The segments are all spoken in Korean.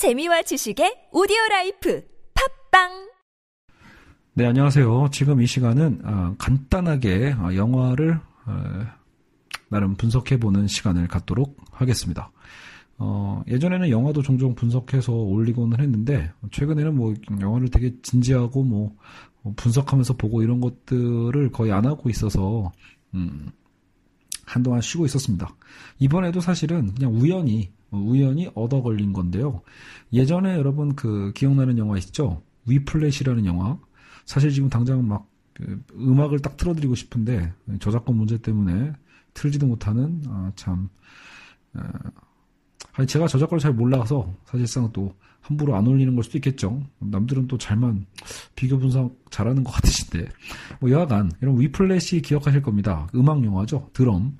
재미와 지식의 오디오 life 팟빵 네, 안녕하세요. 지금 이 시간은 아, 간단하게 아, 영화를 어, 나름 분석해보는 시간을 갖도록 하겠습니다. 어, 예전에는 영화도 종종 분석해서 올리고는 했는데 최근에는 뭐 영화를 되게 진지하고 뭐 분석하면서 보고 이런 것들을 거의 안 하고 있어서 음, 한동안 쉬고 있었습니다. 이번에도 사실은 그냥 우연히 우연히 얻어 걸린 건데요. 예전에 여러분 그 기억나는 영화 있죠? 위플래시라는 영화. 사실 지금 당장 막그 음악을 딱 틀어드리고 싶은데 저작권 문제 때문에 틀지도 못하는 아, 참 아, 아니 제가 저작권을 잘 몰라서 사실상 또 함부로 안 올리는 걸 수도 있겠죠. 남들은 또 잘만 비교 분석 잘하는 것 같으신데 뭐 여하간 이런 위플래시 기억하실 겁니다. 음악 영화죠. 드럼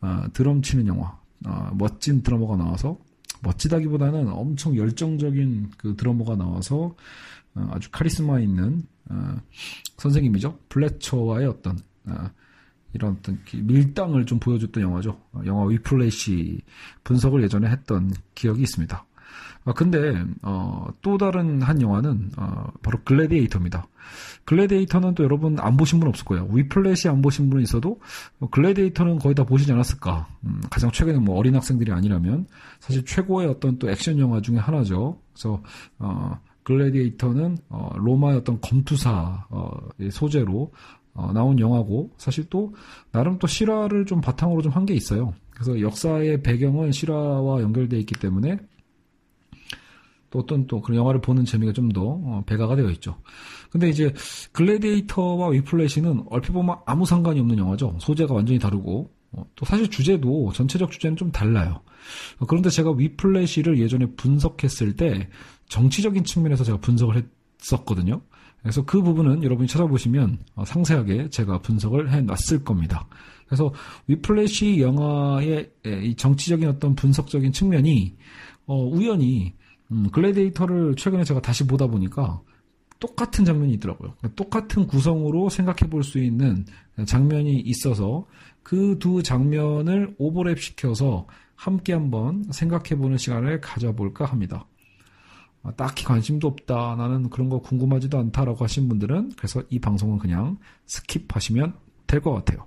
아, 드럼 치는 영화. 아, 멋진 드러머가 나와서 멋지다기보다는 엄청 열정적인 그 드러머가 나와서 어, 아주 카리스마 있는 어, 선생님이죠. 플래처와의 어떤 어, 이런 어떤 밀당을 좀 보여줬던 영화죠. 영화 위플래시 분석을 예전에 했던 기억이 있습니다. 아, 근데 어, 또 다른 한 영화는 어, 바로 글래디에이터입니다. 글래디에이터는 또 여러분 안 보신 분 없을 거예요. 위플래시 안 보신 분은 있어도 어, 글래디에이터는 거의 다 보시지 않았을까. 음, 가장 최근에 뭐 어린 학생들이 아니라면 사실 최고의 어떤 또 액션 영화 중에 하나죠. 그래서 어, 글래디에이터는 어, 로마의 어떤 검투사 어, 소재로 어, 나온 영화고 사실 또 나름 또 실화를 좀 바탕으로 좀 한 게 있어요. 그래서 역사의 배경은 실화와 연결돼 있기 때문에 또 어떤 또 그런 영화를 보는 재미가 좀더 어, 배가가 되어 있죠. 근데 이제 글래디에이터와 위플래시는 얼핏 보면 아무 상관이 없는 영화죠. 소재가 완전히 다르고 어, 또 사실 주제도 전체적 주제는 좀 달라요. 어, 그런데 제가 위플래시를 예전에 분석했을 때 정치적인 측면에서 제가 분석을 했었거든요. 그래서 그 부분은 여러분이 찾아보시면 상세하게 제가 분석을 해놨을 겁니다. 그래서 위플래시 영화의 이 정치적인 어떤 분석적인 측면이 우연히 음, 글래디에이터를 최근에 제가 다시 보다 보니까 똑같은 장면이 있더라고요. 똑같은 구성으로 생각해 볼 수 있는 장면이 있어서 그 두 장면을 오버랩 시켜서 함께 한번 생각해 보는 시간을 가져볼까 합니다. 아, 딱히 관심도 없다. 나는 그런 거 궁금하지도 않다라고 하신 분들은 그래서 이 방송은 그냥 skip하시면 될 것 같아요.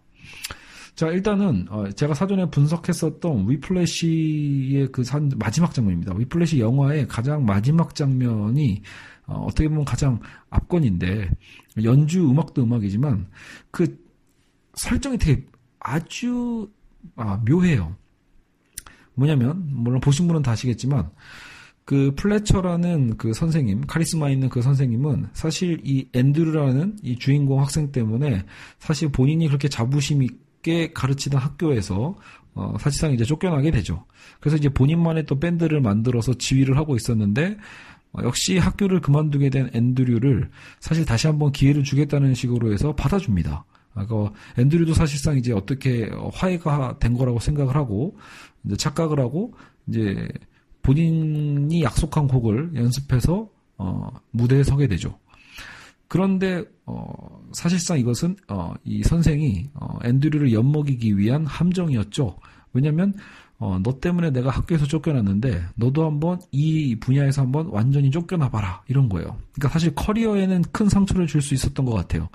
자, 일단은 어, 제가 사전에 분석했었던 위플래시의 그 산, 마지막 장면입니다. 위플래시 영화의 가장 마지막 장면이 어, 떻게 보면 가장 압권인데 연주 음악도 음악이지만 그 설정이 되게 아주 아, 묘해요. 뭐냐면 물론 보신 분은 다 아시겠지만 그 플래처라는 그 선생님, 카리스마 있는 그 선생님은 사실 이 앤드류라는 이 주인공 학생 때문에 사실 본인이 그렇게 자부심 이 쉽게 가르치던 학교에서 어, 사실상 이제 쫓겨나게 되죠. 그래서 이제 본인만의 또 밴드를 만들어서 지휘를 하고 있었는데 어, 역시 학교를 그만두게 된 앤드류를 사실 다시 한번 기회를 주겠다는 식으로 해서 받아줍니다. 아, 그 앤드류도 사실상 이제 어떻게 화해가 된 거라고 생각을 하고 이제 착각을 하고 이제 본인이 약속한 곡을 연습해서 어, 무대에 서게 되죠. 그런데 어, 사실상 이것은 어, 이 선생이 어, 앤드류를 엿먹이기 위한 함정이었죠. 왜냐하면 어, 너 때문에 내가 학교에서 쫓겨났는데 너도 한번 이 분야에서 한번 완전히 쫓겨나 봐라 이런 거예요. 그러니까 사실 커리어에는 큰 상처를 줄 수 있었던 것 같아요.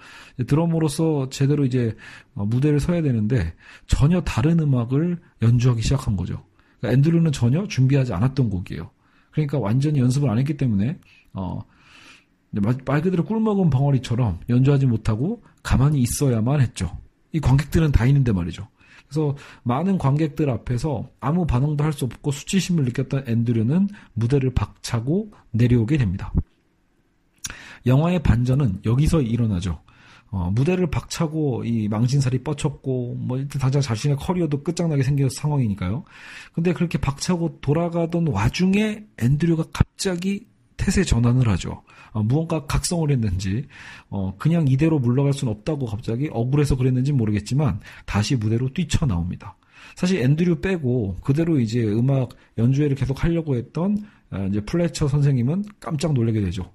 드럼으로서 제대로 이제 어, 무대를 서야 되는데 전혀 다른 음악을 연주하기 시작한 거죠. 그러니까 앤드류는 전혀 준비하지 않았던 곡이에요. 그러니까 완전히 연습을 안 했기 때문에 어, 말 그대로 꿀 먹은 벙어리처럼 연주하지 못하고 가만히 있어야만 했죠. 이 관객들은 다 있는데 말이죠. 그래서 많은 관객들 앞에서 아무 반응도 할 수 없고 수치심을 느꼈던 앤드류는 무대를 박차고 내려오게 됩니다. 영화의 반전은 여기서 일어나죠. 어, 무대를 박차고 이 망신살이 뻗쳤고 뭐 일단 당장 자신의 커리어도 끝장나게 생긴 상황이니까요. 근데 그렇게 박차고 돌아가던 와중에 앤드류가 갑자기 태세 전환을 하죠. 어, 무언가 각성을 했는지 어, 그냥 이대로 물러갈 수는 없다고 갑자기 억울해서 그랬는지 모르겠지만 다시 무대로 뛰쳐나옵니다. 사실 앤드류 빼고 그대로 이제 음악 연주회를 계속 하려고 했던 어, 이제 플래처 선생님은 깜짝 놀라게 되죠.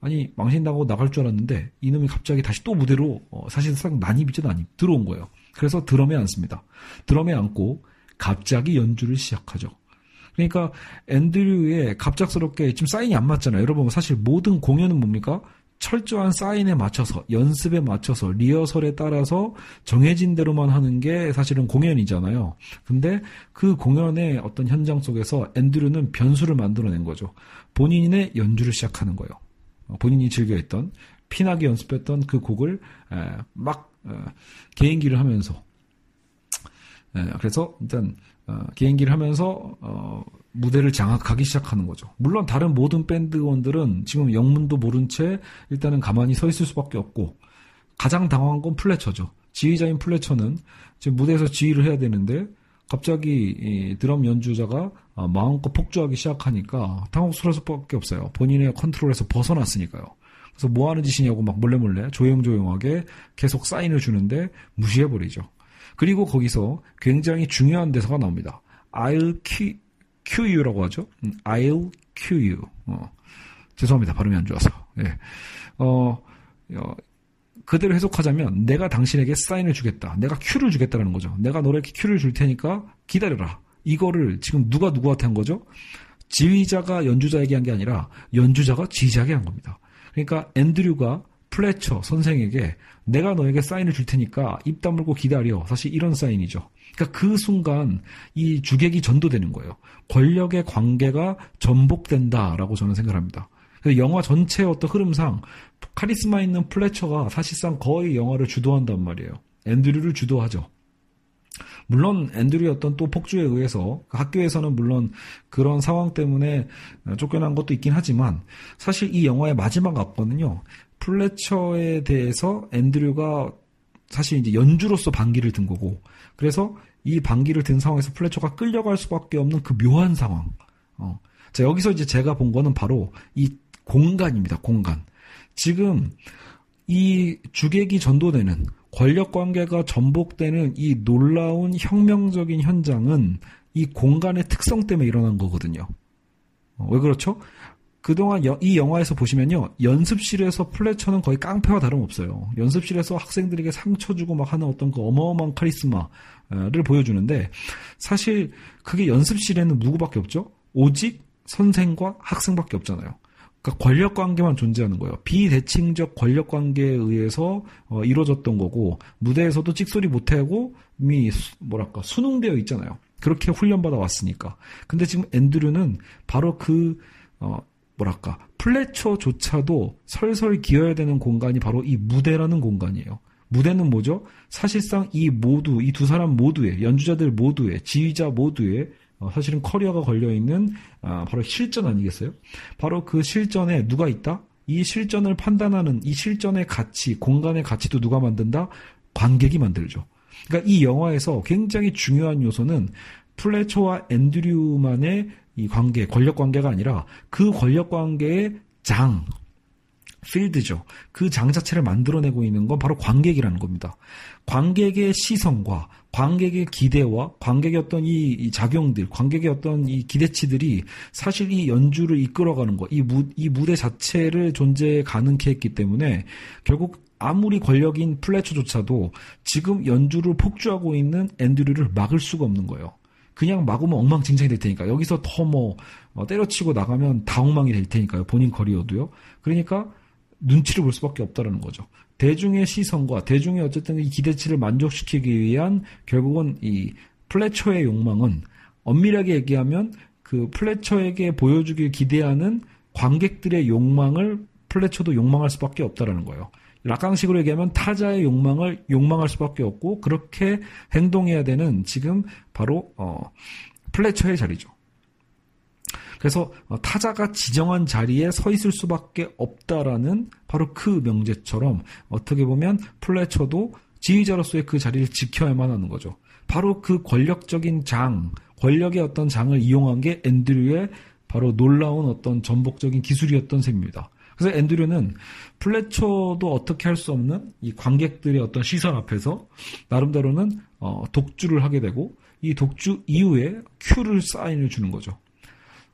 아니 망신나고 나갈 줄 알았는데 이놈이 갑자기 다시 또 무대로 어, 사실상 난입이죠 난입 들어온 거예요. 그래서 드럼에 앉습니다. 드럼에 앉고 갑자기 연주를 시작하죠. 그러니까 앤드류의 갑작스럽게 지금 사인이 안 맞잖아요. 여러분 사실 모든 공연은 뭡니까? 철저한 사인에 맞춰서 연습에 맞춰서 리허설에 따라서 정해진 대로만 하는 게 사실은 공연이잖아요. 근데 그 공연의 어떤 현장 속에서 앤드류는 변수를 만들어낸 거죠. 본인의 연주를 시작하는 거예요. 본인이 즐겨했던 피나게 연습했던 그 곡을 막 어, 개인기를 하면서 그래서 일단 어, 개인기를 하면서 어, 무대를 장악하기 시작하는 거죠. 물론 다른 모든 밴드원들은 지금 영문도 모른 채 일단은 가만히 서 있을 수밖에 없고 가장 당황한 건 플래처죠. 지휘자인 플래처는 지금 무대에서 지휘를 해야 되는데 갑자기 드럼 연주자가 어, 마음껏 폭주하기 시작하니까 당혹스러울 수밖에 없어요. 본인의 컨트롤에서 벗어났으니까요. 그래서 뭐 하는 짓이냐고 막 몰래몰래 조용조용하게 계속 사인을 주는데 무시해버리죠. 그리고 거기서 굉장히 중요한 대사가 나옵니다. I'll Q, QU라고 하죠. 음, I'll QU. 어, 죄송합니다. 발음이 안 좋아서. 예. 어, 어, 그대로 해석하자면 내가 당신에게 사인을 주겠다. 내가 큐를 주겠다라는 거죠. 내가 너에게 큐를 줄 테니까 기다려라. 이거를 지금 누가 누구한테 한 거죠? 지휘자가 연주자에게 한 게 아니라 연주자가 지휘자에게 한 겁니다. 그러니까 앤드류가 플래처 선생에게 내가 너에게 사인을 줄 테니까 입 다물고 기다려. 사실 이런 사인이죠. 그러니까 그 순간 이 주객이 전도되는 거예요. 권력의 관계가 전복된다라고 저는 생각합니다. 그래서 영화 전체의 어떤 흐름상 카리스마 있는 플래처가 사실상 거의 영화를 주도한단 말이에요. 앤드류를 주도하죠. 물론 앤드류의 어떤 또 폭주에 의해서 학교에서는 물론 그런 상황 때문에 쫓겨난 것도 있긴 하지만 사실 이 영화의 마지막 앞번은요 플래처에 대해서 앤드류가 사실 이제 연주로서 반기를 든 거고 그래서 이 반기를 든 상황에서 플래처가 끌려갈 수밖에 없는 그 묘한 상황. 어. 자, 여기서 이제 제가 본 거는 바로 이 공간입니다. 공간. 지금 이 주객이 전도되는 권력 관계가 전복되는 이 놀라운 혁명적인 현장은 이 공간의 특성 때문에 일어난 거거든요. 어, 왜 그렇죠? 그동안 여, 이 영화에서 보시면요. 연습실에서 플래처는 거의 깡패와 다름없어요. 연습실에서 학생들에게 상처 주고 막 하는 어떤 그 어마어마한 카리스마를 보여주는데 사실 그게 연습실에는 누구밖에 없죠? 오직 선생과 학생밖에 없잖아요. 그러니까 권력 관계만 존재하는 거예요. 비대칭적 권력 관계에 의해서 어, 이루어졌던 거고 무대에서도 찍소리 못 하고 이미 뭐랄까 수능되어 있잖아요. 그렇게 훈련받아 왔으니까. 근데 지금 앤드류는 바로 그 어, 뭐랄까 플래처조차도 설설 기어야 되는 공간이 바로 이 무대라는 공간이에요. 무대는 뭐죠? 사실상 이 모두 이 두 사람 모두의 연주자들 모두의 지휘자 모두의 어, 사실은 커리어가 걸려 있는 아, 바로 실전 아니겠어요? 바로 그 실전에 누가 있다? 이 실전을 판단하는 이 실전의 가치, 공간의 가치도 누가 만든다? 관객이 만들죠. 그러니까 이 영화에서 굉장히 중요한 요소는 플래처와 앤드류만의 이 관계, 권력 관계가 아니라 그 권력 관계의 장, 필드죠. 그 장 자체를 만들어내고 있는 건 바로 관객이라는 겁니다. 관객의 시선과 관객의 기대와 관객의 어떤 이, 이 작용들, 관객의 어떤 이 기대치들이 사실 이 연주를 이끌어가는 것, 이, 무, 이 무대 자체를 존재 가능케 했기 때문에 결국 아무리 권력인 플래처조차도 지금 연주를 폭주하고 있는 앤드류를 막을 수가 없는 거예요. 그냥 막으면 엉망진창이 될 테니까 여기서 더뭐 어, 때려치고 나가면 다 엉망이 될 테니까요. 본인 커리어도요. 그러니까 눈치를 볼 수밖에 없다라는 거죠. 대중의 시선과 대중의 어쨌든 이 기대치를 만족시키기 위한 결국은 이 플래처의 욕망은 엄밀하게 얘기하면 그 플래처에게 보여주길 기대하는 관객들의 욕망을 플래처도 욕망할 수밖에 없다라는 거예요. 락강식으로 얘기하면 타자의 욕망을 욕망할 수밖에 없고 그렇게 행동해야 되는 지금 바로 어, 플래처의 자리죠. 그래서 어, 타자가 지정한 자리에 서 있을 수밖에 없다라는 바로 그 명제처럼 어떻게 보면 플래처도 지휘자로서의 그 자리를 지켜야만 하는 거죠. 바로 그 권력적인 장, 권력의 어떤 장을 이용한 게 앤드류의 바로 놀라운 어떤 전복적인 기술이었던 셈입니다. 그래서 앤드류는 플래처도 어떻게 할 수 없는 이 관객들의 어떤 시선 앞에서 나름대로는 어, 독주를 하게 되고 이 독주 이후에 큐를 사인을 주는 거죠.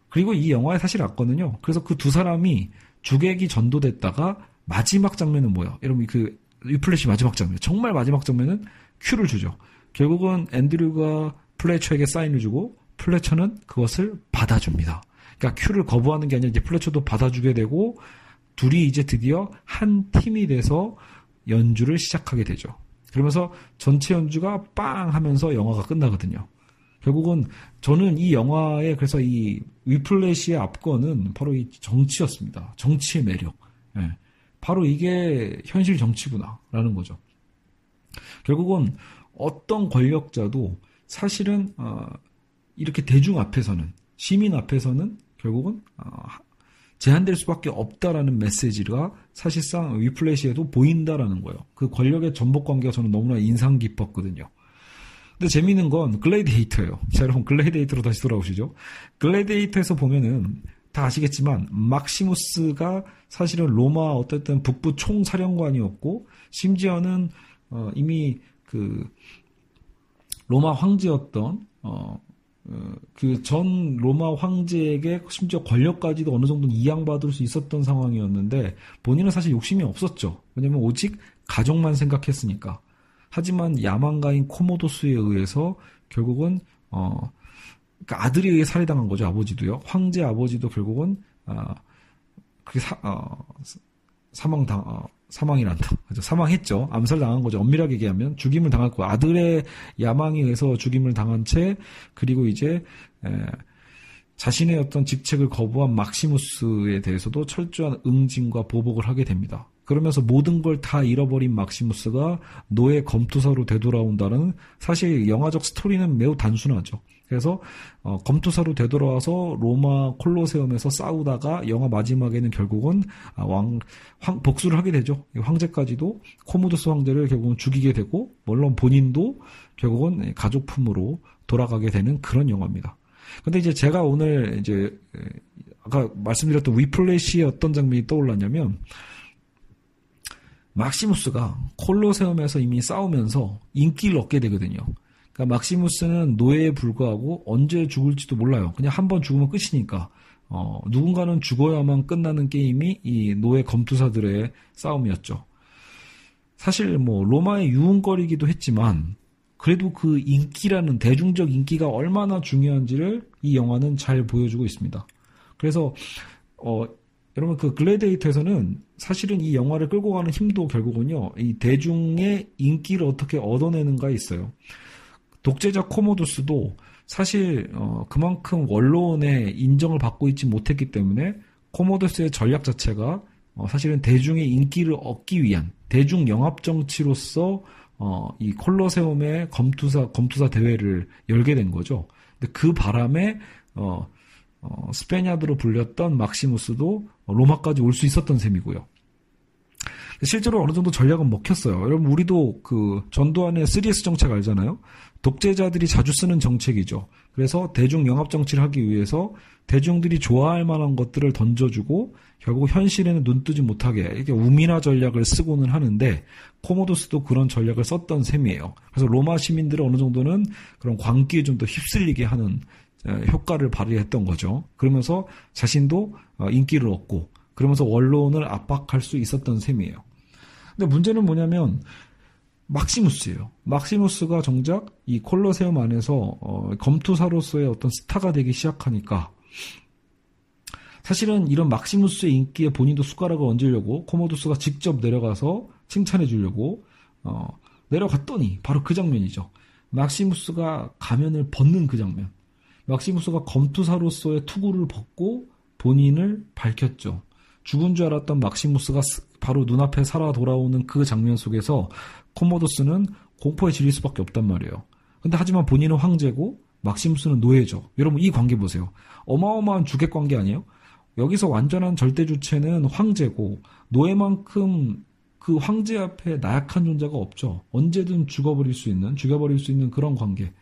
그리고 이 영화에 사실 왔거든요. 그래서 그 두 사람이 주객이 전도됐다가 마지막 장면은 뭐야? 여러분 그 위플래시 마지막 장면 정말 마지막 장면은 큐를 주죠. 결국은 앤드류가 플래처에게 사인을 주고 플래처는 그것을 받아줍니다. 그러니까 큐를 거부하는 게 아니라 이제 플래처도 받아주게 되고 둘이 이제 드디어 한 팀이 돼서 연주를 시작하게 되죠. 그러면서 전체 연주가 빵 하면서 영화가 끝나거든요. 결국은 저는 이 영화의 그래서 이 위플래시의 압권은 바로 이 정치였습니다. 정치의 매력. 예. 바로 이게 현실 정치구나라는 거죠. 결국은 어떤 권력자도 사실은 어, 이렇게 대중 앞에서는 시민 앞에서는 결국은 어, 제한될 수밖에 없다라는 메시지가 사실상 위플래시에도 보인다라는 거예요. 그 권력의 전복 관계가 저는 너무나 인상 깊었거든요. 근데 재미있는 건 글래디에이터예요. 자, 여러분 글래디에이터로 다시 돌아오시죠. 글래디에이터에서 보면은 다 아시겠지만 막시무스가 사실은 로마 어쨌든 북부 총사령관이었고 심지어는 어, 이미 그 로마 황제였던 어, 어 그 전 로마 황제에게 심지어 권력까지도 어느 정도 이양받을 수 있었던 상황이었는데 본인은 사실 욕심이 없었죠. 왜냐면 오직 가족만 생각했으니까. 하지만 야망가인 코모도스에 의해서 결국은 어 그러니까 아들에 의해 살해당한 거죠 아버지도요 황제 아버지도 결국은 아 그게 사, 어, 사망당 어, 사망이란다 사망했죠 암살 당한 거죠 엄밀하게 얘기하면 죽임을 당했고 아들의 야망에 의해서 죽임을 당한 채 그리고 이제 에, 자신의 어떤 직책을 거부한 막시무스에 대해서도 철저한 응징과 보복을 하게 됩니다. 그러면서 모든 걸 다 잃어버린 막시무스가 노예 검투사로 되돌아온다는 사실 영화적 스토리는 매우 단순하죠. 그래서 어, 검투사로 되돌아와서 로마 콜로세움에서 싸우다가 영화 마지막에는 결국은 아, 왕 황, 복수를 하게 되죠. 황제까지도 코모도스 황제를 결국은 죽이게 되고 물론 본인도 결국은 가족품으로 돌아가게 되는 그런 영화입니다. 근데 이제 제가 오늘 이제 아까 말씀드렸던 위플래시의 어떤 장면이 떠올랐냐면 막시무스가 콜로세움에서 이미 싸우면서 인기를 얻게 되거든요. 그러니까 막시무스는 노예에 불과하고 언제 죽을지도 몰라요. 그냥 한 번 죽으면 끝이니까. 어, 누군가는 죽어야만 끝나는 게임이 이 노예 검투사들의 싸움이었죠. 사실 뭐 로마의 유흥거리기도 했지만 그래도 그 인기라는 대중적 인기가 얼마나 중요한지를 이 영화는 잘 보여주고 있습니다. 그래서 어 여러분 그 글래데이터에서는 사실은 이 영화를 끌고 가는 힘도 결국은요 이 대중의 인기를 어떻게 얻어내는가 있어요. 독재자 코모도스도 사실 어 그만큼 원로원의 인정을 받고 있지 못했기 때문에 코모도스의 전략 자체가 어 사실은 대중의 인기를 얻기 위한 대중 영합 정치로서 어, 이 콜로세움의 검투사 검투사 대회를 열게 된 거죠. 근데 그 바람에 어, 어, 스페냐드로 불렸던 막시무스도 로마까지 올 수 있었던 셈이고요. 실제로 어느 정도 전략은 먹혔어요. 여러분 우리도 그 전두환의 3S 정책 알잖아요. 독재자들이 자주 쓰는 정책이죠. 그래서 대중 영합 정치를 하기 위해서 대중들이 좋아할 만한 것들을 던져주고 결국 현실에는 눈뜨지 못하게 이렇게 우민화 전략을 쓰고는 하는데 코모도스도 그런 전략을 썼던 셈이에요. 그래서 로마 시민들을 어느 정도는 그런 광기에 좀 더 휩쓸리게 하는 효과를 발휘했던 거죠. 그러면서 자신도 어, 인기를 얻고 그러면서 원론을 압박할 수 있었던 셈이에요. 근데 문제는 뭐냐면 막시무스예요. 막시무스가 정작 이 콜로세움 안에서 어, 검투사로서의 어떤 스타가 되기 시작하니까 사실은 이런 막시무스의 인기에 본인도 숟가락을 얹으려고 코모두스가 직접 내려가서 칭찬해 주려고 어, 내려갔더니 바로 그 장면이죠. 막시무스가 가면을 벗는 그 장면. 막시무스가 검투사로서의 투구를 벗고 본인을 밝혔죠. 죽은 줄 알았던 막시무스가 바로 눈앞에 살아 돌아오는 그 장면 속에서 코모도스는 공포에 질릴 수밖에 없단 말이에요. 근데 하지만 본인은 황제고 막시무스는 노예죠. 여러분 이 관계 보세요. 어마어마한 주객 관계 아니에요? 여기서 완전한 절대 주체는 황제고 노예만큼 그 황제 앞에 나약한 존재가 없죠. 언제든 죽어버릴 수 있는, 죽여버릴 수 있는 그런 관계.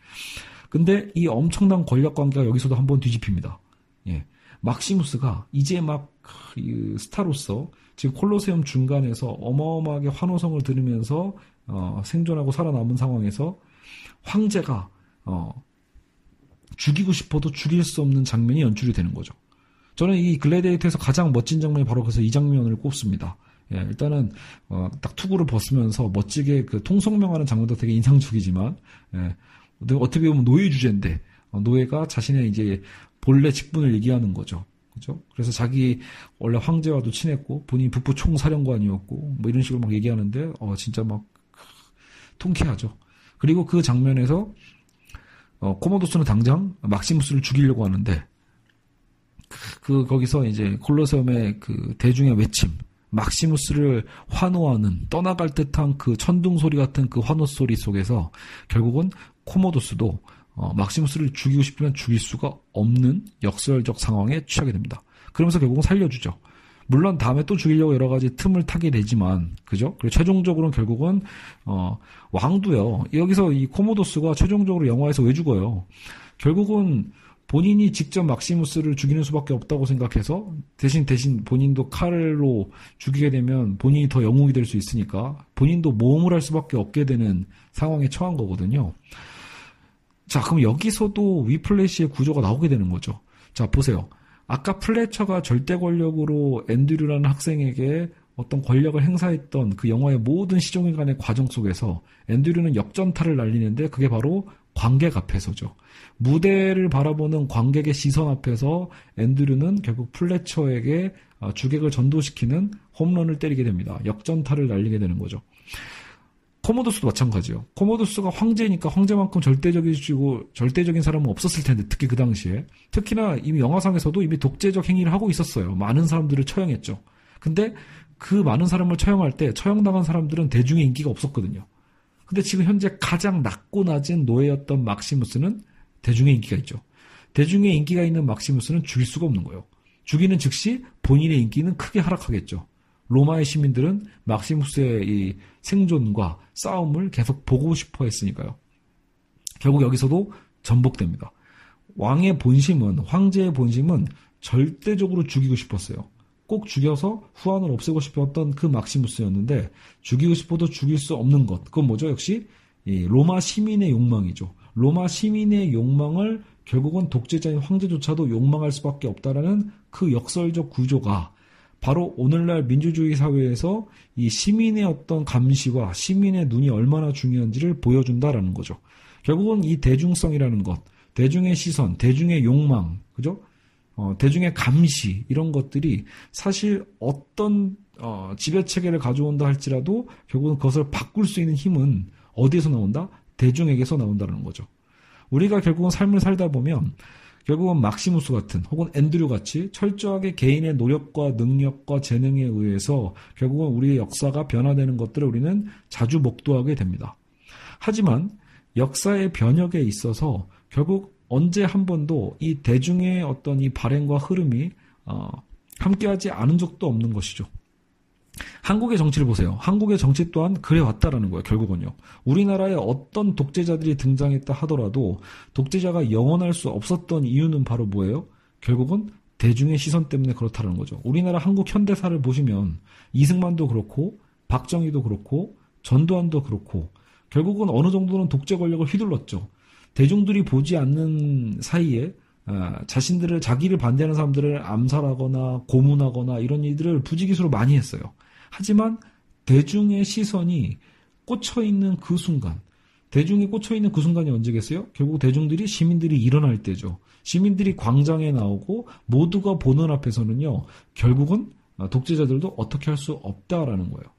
근데 이 엄청난 권력 관계가 여기서도 한번 뒤집힙니다. 예. 막시무스가 이제 막그 스타로서 지금 콜로세움 중간에서 어마어마하게 환호성을 들으면서 어, 생존하고 살아남은 상황에서 황제가 어, 죽이고 싶어도 죽일 수 없는 장면이 연출이 되는 거죠. 저는 이 글래디에이터에서 가장 멋진 장면이 바로 그래서 이 장면을 꼽습니다. 예, 일단은 어, 딱 투구를 벗으면서 멋지게 그 통성명하는 장면도 되게 인상적이지만 예, 어떻게 보면 노예 주제인데 어, 노예가 자신의 이제 본래 직분을 얘기하는 거죠. 그죠? 그래서 자기 원래 황제와도 친했고 본인이 북부 총사령관이었고 뭐 이런 식으로 막 얘기하는데 어 진짜 막 통쾌하죠. 그리고 그 장면에서 어 코모도스는 당장 막시무스를 죽이려고 하는데 그, 그 거기서 이제 콜로세움의 그 대중의 외침 막시무스를 환호하는 떠나갈 듯한 그 천둥 소리 같은 그 환호 소리 속에서 결국은 코모도스도 어, 막시무스를 죽이고 싶으면 죽일 수가 없는 역설적 상황에 취하게 됩니다. 그러면서 결국은 살려주죠. 물론 다음에 또 죽이려고 여러 가지 틈을 타게 되지만, 그죠? 그리고 최종적으로는 결국은, 어, 왕도요. 여기서 이 코모도스가 최종적으로 영화에서 왜 죽어요? 결국은 본인이 직접 막시무스를 죽이는 수밖에 없다고 생각해서 대신 대신 본인도 칼로 죽이게 되면 본인이 더 영웅이 될 수 있으니까 본인도 모험을 할 수밖에 없게 되는 상황에 처한 거거든요. 자, 그럼 여기서도 위플래시의 구조가 나오게 되는 거죠. 자, 보세요. 아까 플래처가 절대 권력으로 앤드류라는 학생에게 어떤 권력을 행사했던 그 영화의 모든 시종일관의 과정 속에서 앤드류는 역전타를 날리는데 그게 바로 관객 앞에서죠. 무대를 바라보는 관객의 시선 앞에서 앤드류는 결국 플래처에게 어, 주객을 전도시키는 홈런을 때리게 됩니다. 역전타를 날리게 되는 거죠. 코모도스도 마찬가지예요. 코모도스가 황제니까 황제만큼 절대적이고 절대적인 사람은 없었을 텐데 특히 그 당시에 특히나 이미 영화상에서도 이미 독재적 행위를 하고 있었어요. 많은 사람들을 처형했죠. 근데 그 많은 사람을 처형할 때 처형당한 사람들은 대중의 인기가 없었거든요. 근데 지금 현재 가장 낮고 낮은 노예였던 막시무스는 대중의 인기가 있죠. 대중의 인기가 있는 막시무스는 죽일 수가 없는 거예요. 죽이는 즉시 본인의 인기는 크게 하락하겠죠. 로마의 시민들은 막시무스의 이 생존과 싸움을 계속 보고 싶어 했으니까요. 결국 여기서도 전복됩니다. 왕의 본심은, 황제의 본심은 절대적으로 죽이고 싶었어요. 꼭 죽여서 후한을 없애고 싶었던 그 막시무스였는데 죽이고 싶어도 죽일 수 없는 것. 그건 뭐죠? 역시 로마 시민의 욕망이죠. 로마 시민의 욕망을 결국은 독재자인 황제조차도 욕망할 수밖에 없다라는 그 역설적 구조가 바로 오늘날 민주주의 사회에서 이 시민의 어떤 감시와 시민의 눈이 얼마나 중요한지를 보여준다라는 거죠. 결국은 이 대중성이라는 것, 대중의 시선, 대중의 욕망, 그죠? 어, 대중의 감시 이런 것들이 사실 어떤 어, 지배 체계를 가져온다 할지라도 결국은 그것을 바꿀 수 있는 힘은 어디에서 나온다? 대중에게서 나온다는 거죠. 우리가 결국은 삶을 살다 보면 결국은 막시무스 같은 혹은 앤드류 같이 철저하게 개인의 노력과 능력과 재능에 의해서 결국은 우리의 역사가 변화되는 것들을 우리는 자주 목도하게 됩니다. 하지만 역사의 변혁에 있어서 결국 언제 한 번도 이 대중의 어떤 이 발행과 흐름이 어, 함께하지 않은 적도 없는 것이죠. 한국의 정치를 보세요. 한국의 정치 또한 그래 왔다라는 거예요. 결국은요. 우리나라에 어떤 독재자들이 등장했다 하더라도 독재자가 영원할 수 없었던 이유는 바로 뭐예요? 결국은 대중의 시선 때문에 그렇다는 거죠. 우리나라 한국 현대사를 보시면 이승만도 그렇고 박정희도 그렇고 전두환도 그렇고 결국은 어느 정도는 독재 권력을 휘둘렀죠. 대중들이 보지 않는 사이에 아, 자신들을 자기를 반대하는 사람들을 암살하거나 고문하거나 이런 일들을 부지기수로 많이 했어요. 하지만 대중의 시선이 꽂혀 있는 그 순간, 대중이 꽂혀 있는 그 순간이 언제겠어요? 결국 대중들이 시민들이 일어날 때죠. 시민들이 광장에 나오고 모두가 보는 앞에서는요. 결국은 독재자들도 어떻게 할 수 없다라는 거예요.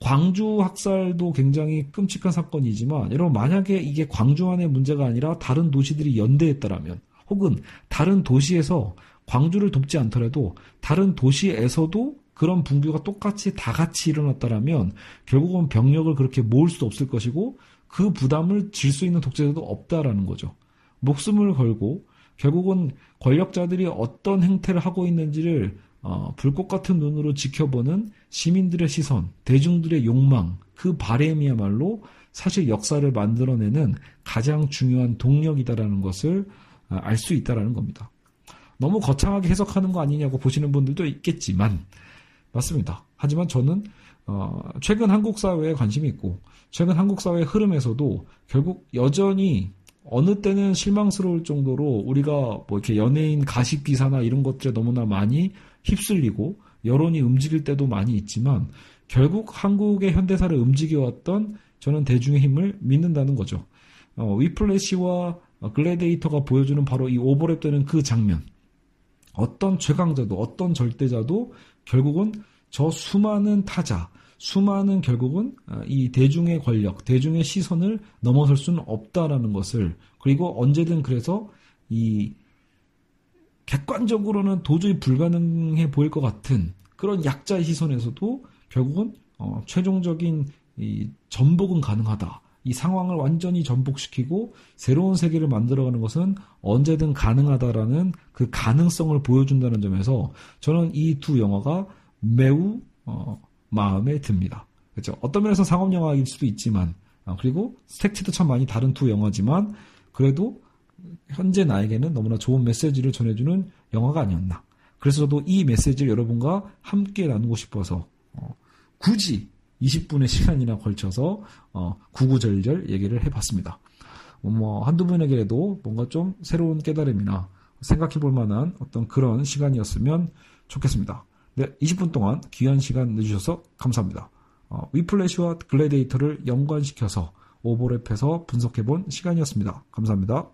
광주 학살도 굉장히 끔찍한 사건이지만 여러분 만약에 이게 광주 안의 문제가 아니라 다른 도시들이 연대했다라면 혹은 다른 도시에서 광주를 돕지 않더라도 다른 도시에서도 그런 분규가 똑같이 다 같이 일어났다라면 결국은 병력을 그렇게 모을 수도 없을 것이고 그 부담을 질 수 있는 독재자도 없다라는 거죠. 목숨을 걸고 결국은 권력자들이 어떤 행태를 하고 있는지를 어, 불꽃 같은 눈으로 지켜보는 시민들의 시선, 대중들의 욕망, 그 바램이야말로 사실 역사를 만들어내는 가장 중요한 동력이다라는 것을 어, 알수 있다라는 겁니다. 너무 거창하게 해석하는 거 아니냐고 보시는 분들도 있겠지만 맞습니다. 하지만 저는 어, 최근 한국 사회에 관심이 있고 최근 한국 사회 흐름에서도 결국 여전히 어느 때는 실망스러울 정도로 우리가 뭐 이렇게 연예인 가식 기사나 이런 것들에 너무나 많이 휩쓸리고 여론이 움직일 때도 많이 있지만 결국 한국의 현대사를 움직여왔던 저는 대중의 힘을 믿는다는 거죠. 어, 위플래시와 어, 글래데이터가 보여주는 바로 이 오버랩되는 그 장면. 어떤 최강자도 어떤 절대자도 결국은 저 수많은 타자, 수많은 결국은 어, 이 대중의 권력, 대중의 시선을 넘어설 수는 없다라는 것을 그리고 언제든 그래서 이 객관적으로는 도저히 불가능해 보일 것 같은 그런 약자의 시선에서도 결국은 어, 최종적인 이 전복은 가능하다. 이 상황을 완전히 전복시키고 새로운 세계를 만들어가는 것은 언제든 가능하다라는 그 가능성을 보여준다는 점에서 저는 이 두 영화가 매우 어, 마음에 듭니다. 그렇죠? 어떤 면에서 상업 영화일 수도 있지만 어, 그리고 색채도 참 많이 다른 두 영화지만 그래도 현재 나에게는 너무나 좋은 메시지를 전해주는 영화가 아니었나. 그래서 저도 이 메시지를 여러분과 함께 나누고 싶어서 어, 굳이 20분의 시간이나 걸쳐서 어, 구구절절 얘기를 해봤습니다. 뭐 한두 분에게라도 뭔가 좀 새로운 깨달음이나 생각해 볼 만한 어떤 그런 시간이었으면 좋겠습니다. 네, 20분 동안 귀한 시간 내주셔서 감사합니다. 어, 위플래시와 글래데이터를 연관시켜서 오버랩해서 분석해 본 시간이었습니다. 감사합니다.